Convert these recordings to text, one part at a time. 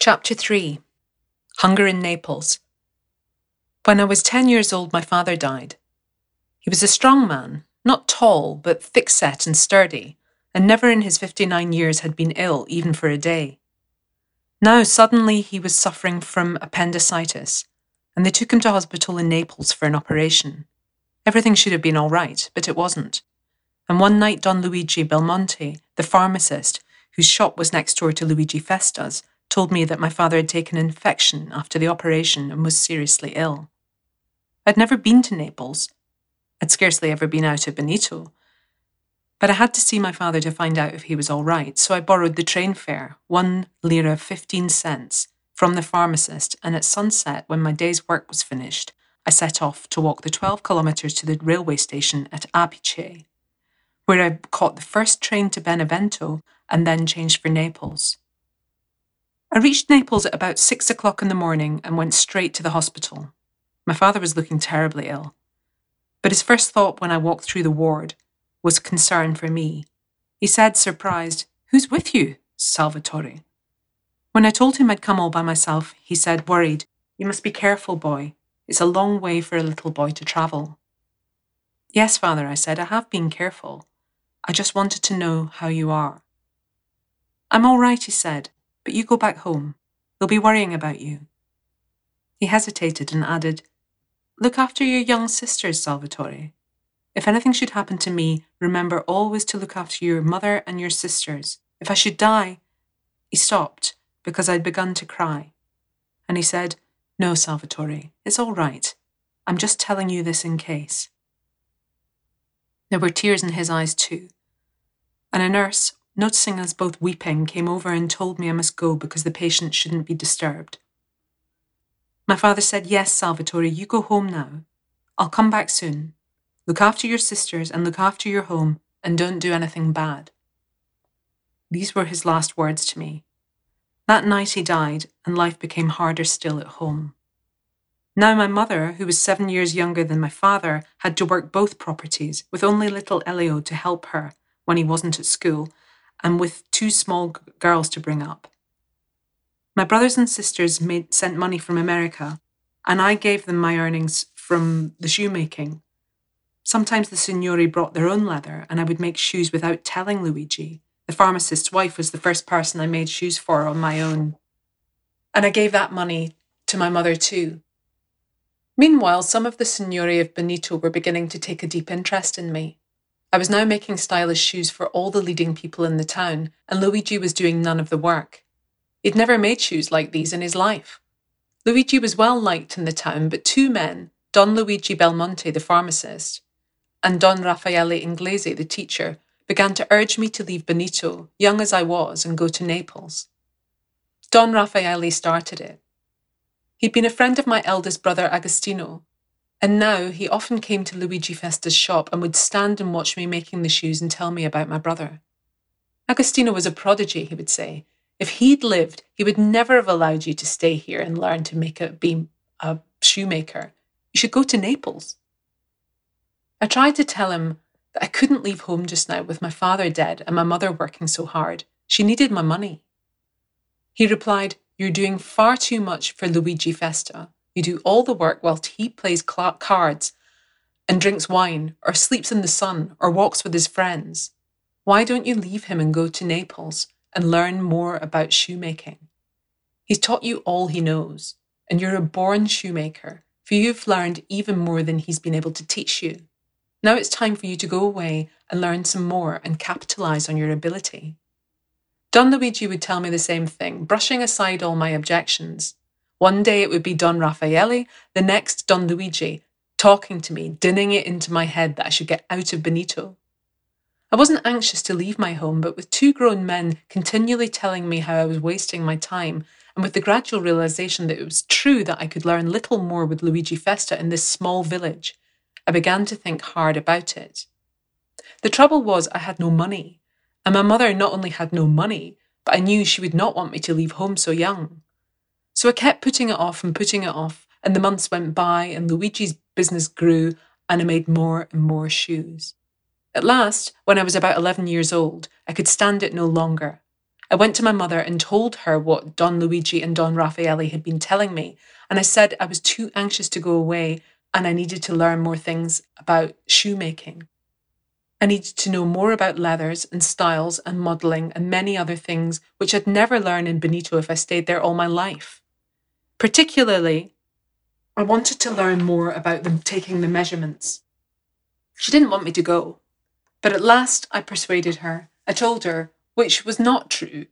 Chapter 3 Hunger in Naples. When I was 10 years old, my father died. He was a strong man, not tall, but thick set and sturdy, and never in his 59 years had been ill even for a day. Now, suddenly, he was suffering from appendicitis, and they took him to hospital in Naples for an operation. Everything should have been all right, but it wasn't. And one night, Don Luigi Belmonte, the pharmacist, whose shop was next door to Luigi Festa's, told me that my father had taken an infection after the operation and was seriously ill. I'd never been to Naples. I'd scarcely ever been out of Bonito. But I had to see my father to find out if he was all right, so I borrowed the train fare, one lira fifteen cents, from the pharmacist, and at sunset, when my day's work was finished, I set off to walk the 12 kilometres to the railway station at Apice, where I caught the first train to Benevento and then changed for Naples. I reached Naples at about six o'clock in the morning and went straight to the hospital. My father was looking terribly ill. But his first thought when I walked through the ward was concern for me. He said, surprised, Who's with you, Salvatore? When I told him I'd come all by myself, he said, worried, You must be careful, boy. It's a long way for a little boy to travel. Yes, father, I said, I have been careful. I just wanted to know how you are. I'm all right, he said. But you go back home. They'll be worrying about you. He hesitated and added, Look after your young sisters, Salvatore. If anything should happen to me, remember always to look after your mother and your sisters. If I should die. He stopped because I'd begun to cry. And he said, No, Salvatore, it's all right. I'm just telling you this in case. There were tears in his eyes too. And a nurse, noticing us both weeping, came over and told me I must go because the patient shouldn't be disturbed. My father said, Yes, Salvatore, you go home now. I'll come back soon. Look after your sisters and look after your home and don't do anything bad. These were his last words to me. That night he died, and life became harder still at home. Now my mother, who was seven years younger than my father, had to work both properties, with only little Elio to help her when he wasn't at school, and with two small girls to bring up. My brothers and sisters made, sent money from America, and I gave them my earnings from the shoemaking. Sometimes the signori brought their own leather, and I would make shoes without telling Luigi. The pharmacist's wife was the first person I made shoes for on my own. And I gave that money to my mother too. Meanwhile, some of the signori of Bonito were beginning to take a deep interest in me. I was now making stylish shoes for all the leading people in the town, and Luigi was doing none of the work. He'd never made shoes like these in his life. Luigi was well liked in the town, but two men, Don Luigi Belmonte, the pharmacist, and Don Raffaele Inglese, the teacher, began to urge me to leave Bonito, young as I was, and go to Naples. Don Raffaele started it. He'd been a friend of my eldest brother Agostino, and now he often came to Luigi Festa's shop and would stand and watch me making the shoes and tell me about my brother. Agostino was a prodigy, he would say. If he'd lived, he would never have allowed you to stay here and learn to make a be a shoemaker. You should go to Naples. I tried to tell him that I couldn't leave home just now with my father dead and my mother working so hard. She needed my money. He replied, You're doing far too much for Luigi Festa. You do all the work whilst he plays cards and drinks wine, or sleeps in the sun, or walks with his friends. Why don't you leave him and go to Naples and learn more about shoemaking? He's taught you all he knows, and you're a born shoemaker, for you've learned even more than he's been able to teach you. Now it's time for you to go away and learn some more and capitalize on your ability. Don Luigi would tell me the same thing, brushing aside all my objections. One day it would be Don Raffaele, the next Don Luigi, talking to me, dinning it into my head that I should get out of Bonito. I wasn't anxious to leave my home, but with two grown men continually telling me how I was wasting my time, and with the gradual realization that it was true that I could learn little more with Luigi Festa in this small village, I began to think hard about it. The trouble was I had no money, and my mother not only had no money, but I knew she would not want me to leave home so young. So I kept putting it off and putting it off, and the months went by, and Luigi's business grew, and I made more and more shoes. At last, when I was about 11 years old, I could stand it no longer. I went to my mother and told her what Don Luigi and Don Raffaele had been telling me, and I said I was too anxious to go away and I needed to learn more things about shoemaking. I needed to know more about leathers and styles and modelling and many other things which I'd never learn in Bonito if I stayed there all my life. Particularly, I wanted to learn more about them taking the measurements. She didn't want me to go, but at last I persuaded her. I told her, which was not true,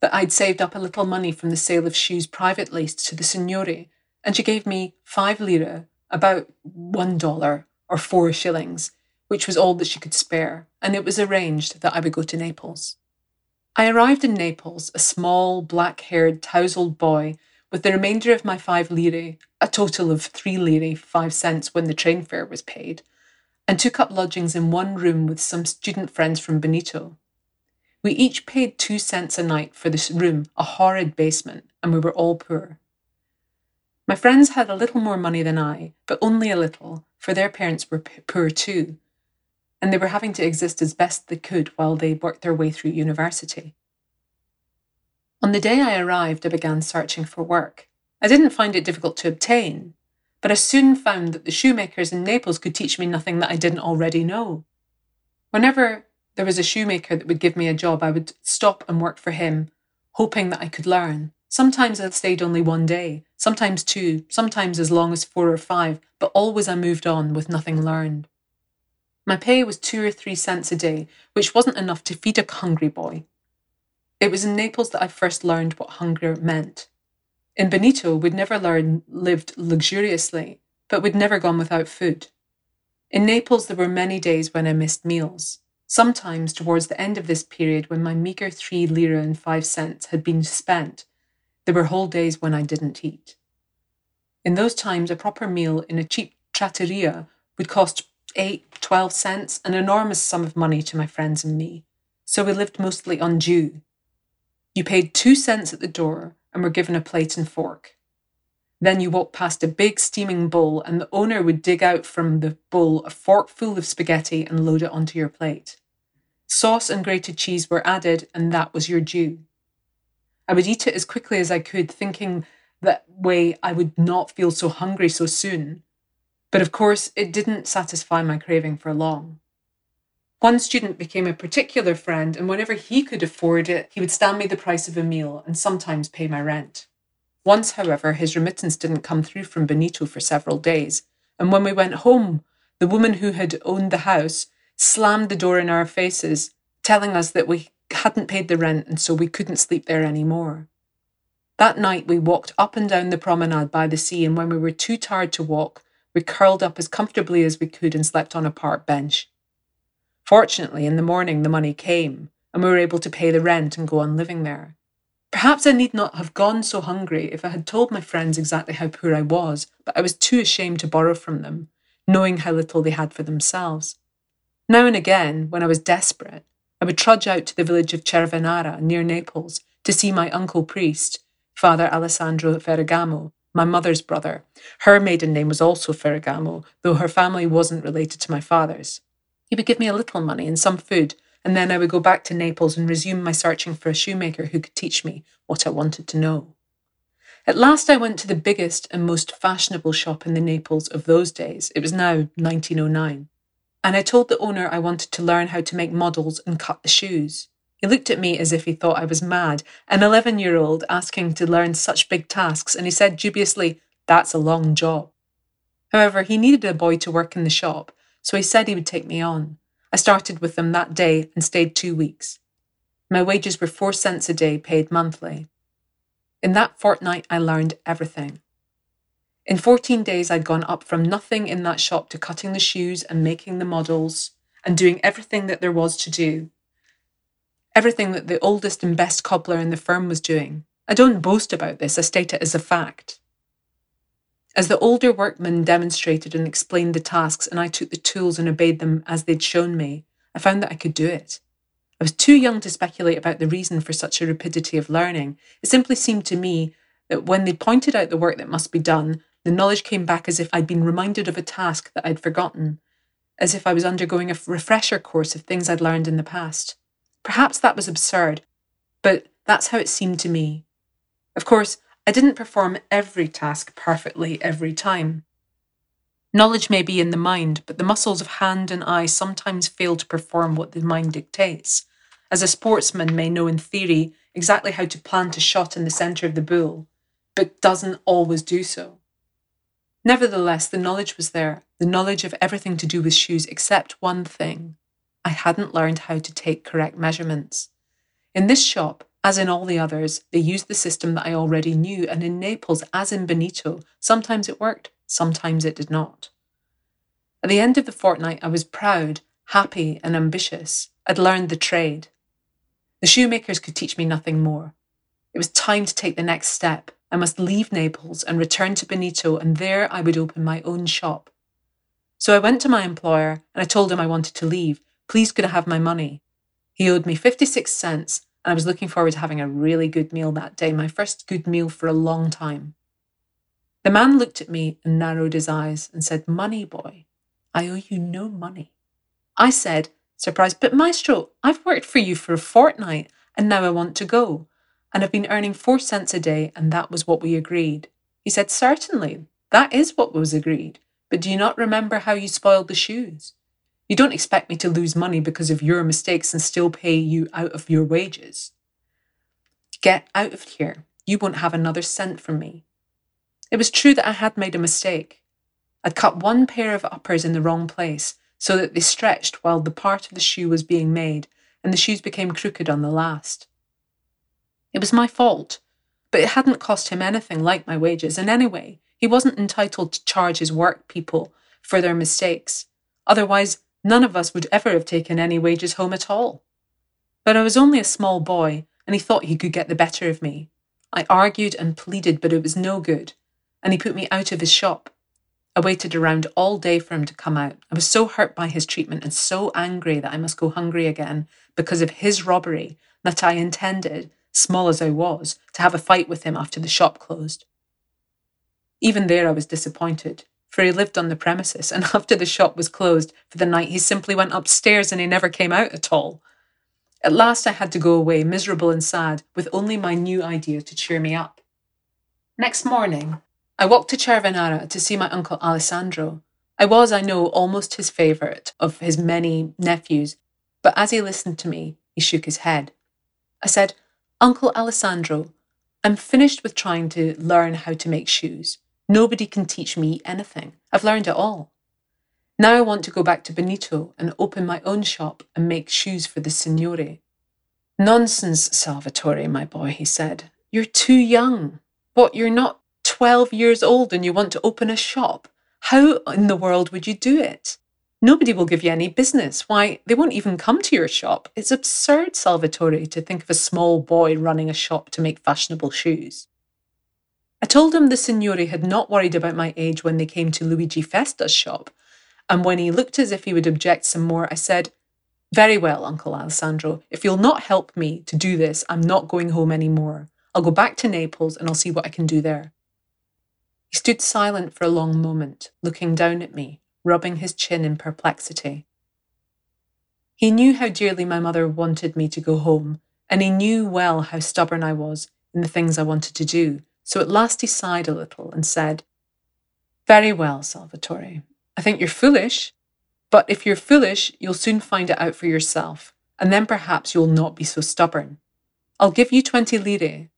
that I'd saved up a little money from the sale of shoes privately to the signore, and she gave me five lire, about one dollar or four shillings, which was all that she could spare, and it was arranged that I would go to Naples. I arrived in Naples, a small, black haired, tousled boy, with the remainder of my five lire, a total of three lire, five cents when the train fare was paid, and took up lodgings in one room with some student friends from Bonito. We each paid two cents a night for this room, a horrid basement, and we were all poor. My friends had a little more money than I, but only a little, for their parents were p- poor too, and they were having to exist as best they could while they worked their way through university. On the day I arrived, I began searching for work. I didn't find it difficult to obtain, but I soon found that the shoemakers in Naples could teach me nothing that I didn't already know. Whenever there was a shoemaker that would give me a job, I would stop and work for him, hoping that I could learn. Sometimes I stayed only one day, sometimes two, sometimes as long as four or five, but always I moved on with nothing learned. My pay was two or three cents a day, which wasn't enough to feed a hungry boy. It was in Naples that I first learned what hunger meant. In Bonito, we'd never learned, lived luxuriously, but we'd never gone without food. In Naples, there were many days when I missed meals. Sometimes, towards the end of this period, when my meagre three lira and five cents had been spent, there were whole days when I didn't eat. In those times, a proper meal in a cheap trattoria would cost eight, twelve cents, an enormous sum of money to my friends and me. So we lived mostly on due. You paid two cents at the door and were given a plate and fork. Then you walked past a big steaming bowl, and the owner would dig out from the bowl a fork full of spaghetti and load it onto your plate. Sauce and grated cheese were added, and that was your due. I would eat it as quickly as I could, thinking that way I would not feel so hungry so soon. But of course, it didn't satisfy my craving for long. One student became a particular friend, and whenever he could afford it, he would stand me the price of a meal and sometimes pay my rent. Once, however, his remittance didn't come through from Bonito for several days, and when we went home, the woman who had owned the house slammed the door in our faces, telling us that we hadn't paid the rent and so we couldn't sleep there any more. That night we walked up and down the promenade by the sea, and when we were too tired to walk, we curled up as comfortably as we could and slept on a park bench. Fortunately, in the morning the money came, and we were able to pay the rent and go on living there. Perhaps I need not have gone so hungry if I had told my friends exactly how poor I was, but I was too ashamed to borrow from them, knowing how little they had for themselves. Now and again, when I was desperate, I would trudge out to the village of Cervinara near Naples to see my uncle priest, Father Alessandro Ferragamo, my mother's brother. Her maiden name was also Ferragamo, though her family wasn't related to my father's. He would give me a little money and some food, and then I would go back to Naples and resume my searching for a shoemaker who could teach me what I wanted to know. At last, I went to the biggest and most fashionable shop in the Naples of those days. It was now 1909. And I told the owner I wanted to learn how to make models and cut the shoes. He looked at me as if he thought I was mad, an 11 year old asking to learn such big tasks, and he said dubiously, That's a long job. However, he needed a boy to work in the shop, so he said he would take me on. I started with them that day and stayed two weeks. My wages were four cents a day, paid monthly. In that fortnight, I learned everything. In 14 days, I'd gone up from nothing in that shop to cutting the shoes and making the models and doing everything that there was to do. Everything that the oldest and best cobbler in the firm was doing. I don't boast about this, I state it as a fact. As the older workmen demonstrated and explained the tasks, and I took the tools and obeyed them as they'd shown me, I found that I could do it. I was too young to speculate about the reason for such a rapidity of learning. It simply seemed to me that when they pointed out the work that must be done, the knowledge came back as if I'd been reminded of a task that I'd forgotten, as if I was undergoing a refresher course of things I'd learned in the past. Perhaps that was absurd, but that's how it seemed to me. Of course, I didn't perform every task perfectly every time. Knowledge may be in the mind, but the muscles of hand and eye sometimes fail to perform what the mind dictates. As a sportsman may know in theory exactly how to plant a shot in the centre of the bull, but doesn't always do so. Nevertheless, the knowledge was there, the knowledge of everything to do with shoes except one thing. I hadn't learned how to take correct measurements. In this shop, as in all the others, they used the system that I already knew, and in Naples, as in Bonito, sometimes it worked, sometimes it did not. At the end of the fortnight, I was proud, happy, and ambitious. I'd learned the trade. The shoemakers could teach me nothing more. It was time to take the next step. I must leave Naples and return to Bonito, and there I would open my own shop. So I went to my employer and I told him I wanted to leave. Please could I have my money? He owed me 56 cents I was looking forward to having a really good meal that day, my first good meal for a long time. The man looked at me and narrowed his eyes and said, Money, boy, I owe you no money. I said, surprised, but Maestro, I've worked for you for a fortnight and now I want to go. And I've been earning four cents a day, and that was what we agreed. He said, Certainly, that is what was agreed. But do you not remember how you spoiled the shoes? You don't expect me to lose money because of your mistakes and still pay you out of your wages. Get out of here. You won't have another cent from me. It was true that I had made a mistake. I'd cut one pair of uppers in the wrong place so that they stretched while the part of the shoe was being made, and the shoes became crooked on the last. It was my fault, but it hadn't cost him anything like my wages, and anyway, he wasn't entitled to charge his work people for their mistakes. Otherwise, None of us would ever have taken any wages home at all. But I was only a small boy, and he thought he could get the better of me. I argued and pleaded, but it was no good, and he put me out of his shop. I waited around all day for him to come out. I was so hurt by his treatment and so angry that I must go hungry again because of his robbery that I intended, small as I was, to have a fight with him after the shop closed. Even there I was disappointed for he lived on the premises, and after the shop was closed for the night, he simply went upstairs and he never came out at all. At last, I had to go away, miserable and sad, with only my new idea to cheer me up. Next morning, I walked to Cervinara to see my uncle Alessandro. I was, I know, almost his favourite of his many nephews, but as he listened to me, he shook his head. I said, Uncle Alessandro, I'm finished with trying to learn how to make shoes. Nobody can teach me anything. I've learned it all. Now I want to go back to Bonito and open my own shop and make shoes for the Signore. Nonsense, Salvatore, my boy, he said. You're too young. What, you're not 12 years old and you want to open a shop? How in the world would you do it? Nobody will give you any business. Why, they won't even come to your shop. It's absurd, Salvatore, to think of a small boy running a shop to make fashionable shoes. I told him the Signore had not worried about my age when they came to Luigi Festa's shop, and when he looked as if he would object some more, I said, Very well, Uncle Alessandro, if you'll not help me to do this, I'm not going home any more. I'll go back to Naples and I'll see what I can do there. He stood silent for a long moment, looking down at me, rubbing his chin in perplexity. He knew how dearly my mother wanted me to go home, and he knew well how stubborn I was in the things I wanted to do so at last he sighed a little and said, Very well, Salvatore. I think you're foolish, but if you're foolish, you'll soon find it out for yourself, and then perhaps you'll not be so stubborn. I'll give you 20 lire.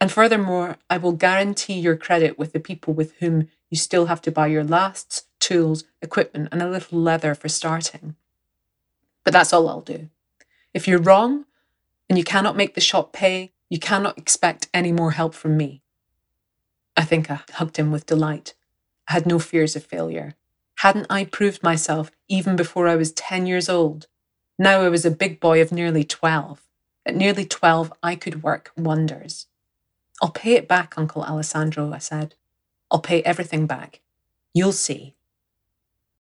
And furthermore, I will guarantee your credit with the people with whom you still have to buy your lasts, tools, equipment, and a little leather for starting. But that's all I'll do. If you're wrong and you cannot make the shop pay, you cannot expect any more help from me. I think I hugged him with delight. I had no fears of failure. Hadn't I proved myself even before I was 10 years old? Now I was a big boy of nearly 12. At nearly 12, I could work wonders. I'll pay it back, Uncle Alessandro, I said. I'll pay everything back. You'll see.